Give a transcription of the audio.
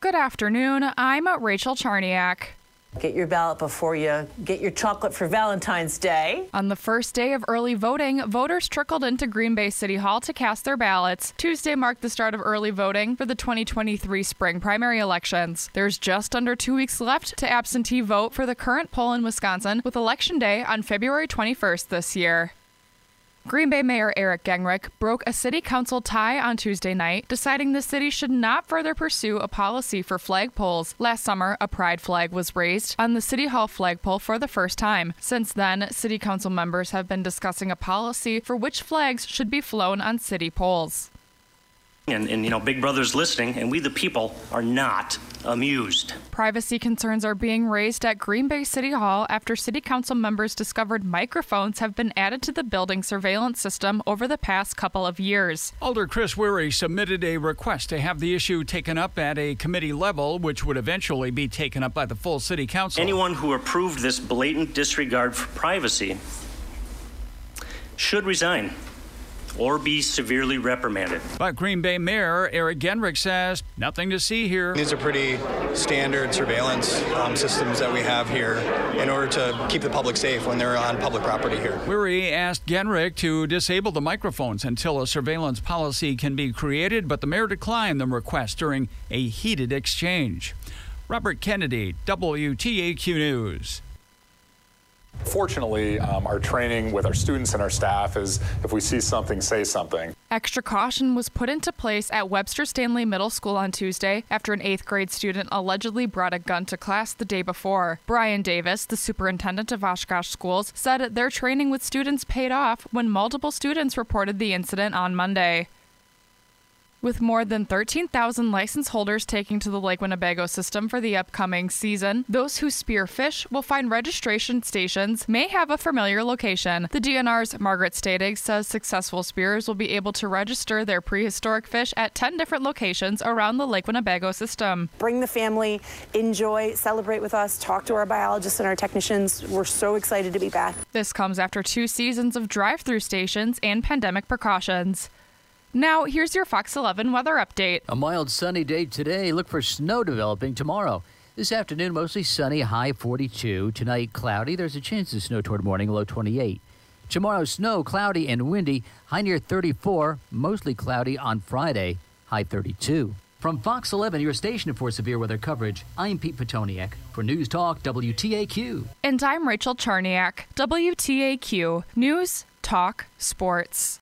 Good afternoon. I'm Rachel Charniak. Get your ballot before you get your chocolate for Valentine's Day. On the first day of early voting, voters trickled into Green Bay City Hall to cast their ballots. Tuesday marked the start of early voting for the 2023 spring primary elections. There's just under two weeks left to absentee vote for the current poll in Wisconsin, with Election Day on February 21st this year. Green Bay Mayor Eric Genrich broke a city council tie on Tuesday night, deciding the city should not further pursue a policy for flagpoles. Last summer, a pride flag was raised on the City Hall flagpole for the first time. Since then, city council members have been discussing a policy for which flags should be flown on city poles. And, and, you know, Big Brother's listening, and we the people are not amused. Privacy concerns are being raised at Green Bay City Hall after City Council members discovered microphones have been added to the building surveillance system over the past couple of years. Alder Chris Wery submitted a request to have the issue taken up at a committee level, which would eventually be taken up by the full City Council. Anyone who approved this blatant disregard for privacy should resign or be severely reprimanded. But Green Bay Mayor Eric Genrich says nothing to see here. These are pretty standard surveillance um, systems that we have here in order to keep the public safe when they're on public property here. Wery asked Genrich to disable the microphones until a surveillance policy can be created, but the mayor declined the request during a heated exchange. Robert Kennedy, WTAQ News. Fortunately, um, our training with our students and our staff is if we see something, say something. Extra caution was put into place at Webster Stanley Middle School on Tuesday after an eighth grade student allegedly brought a gun to class the day before. Brian Davis, the superintendent of Oshkosh schools, said their training with students paid off when multiple students reported the incident on Monday. With more than 13,000 license holders taking to the Lake Winnebago system for the upcoming season, those who spear fish will find registration stations may have a familiar location. The DNR's Margaret Stadig says successful spearers will be able to register their prehistoric fish at 10 different locations around the Lake Winnebago system. Bring the family, enjoy, celebrate with us, talk to our biologists and our technicians. We're so excited to be back. This comes after two seasons of drive through stations and pandemic precautions. Now, here's your Fox 11 weather update. A mild sunny day today. Look for snow developing tomorrow. This afternoon, mostly sunny, high 42. Tonight, cloudy. There's a chance of snow toward morning, low 28. Tomorrow, snow, cloudy, and windy, high near 34. Mostly cloudy on Friday, high 32. From Fox 11, your station for severe weather coverage, I'm Pete Petoniak for News Talk WTAQ. And I'm Rachel Charniak, WTAQ News Talk Sports.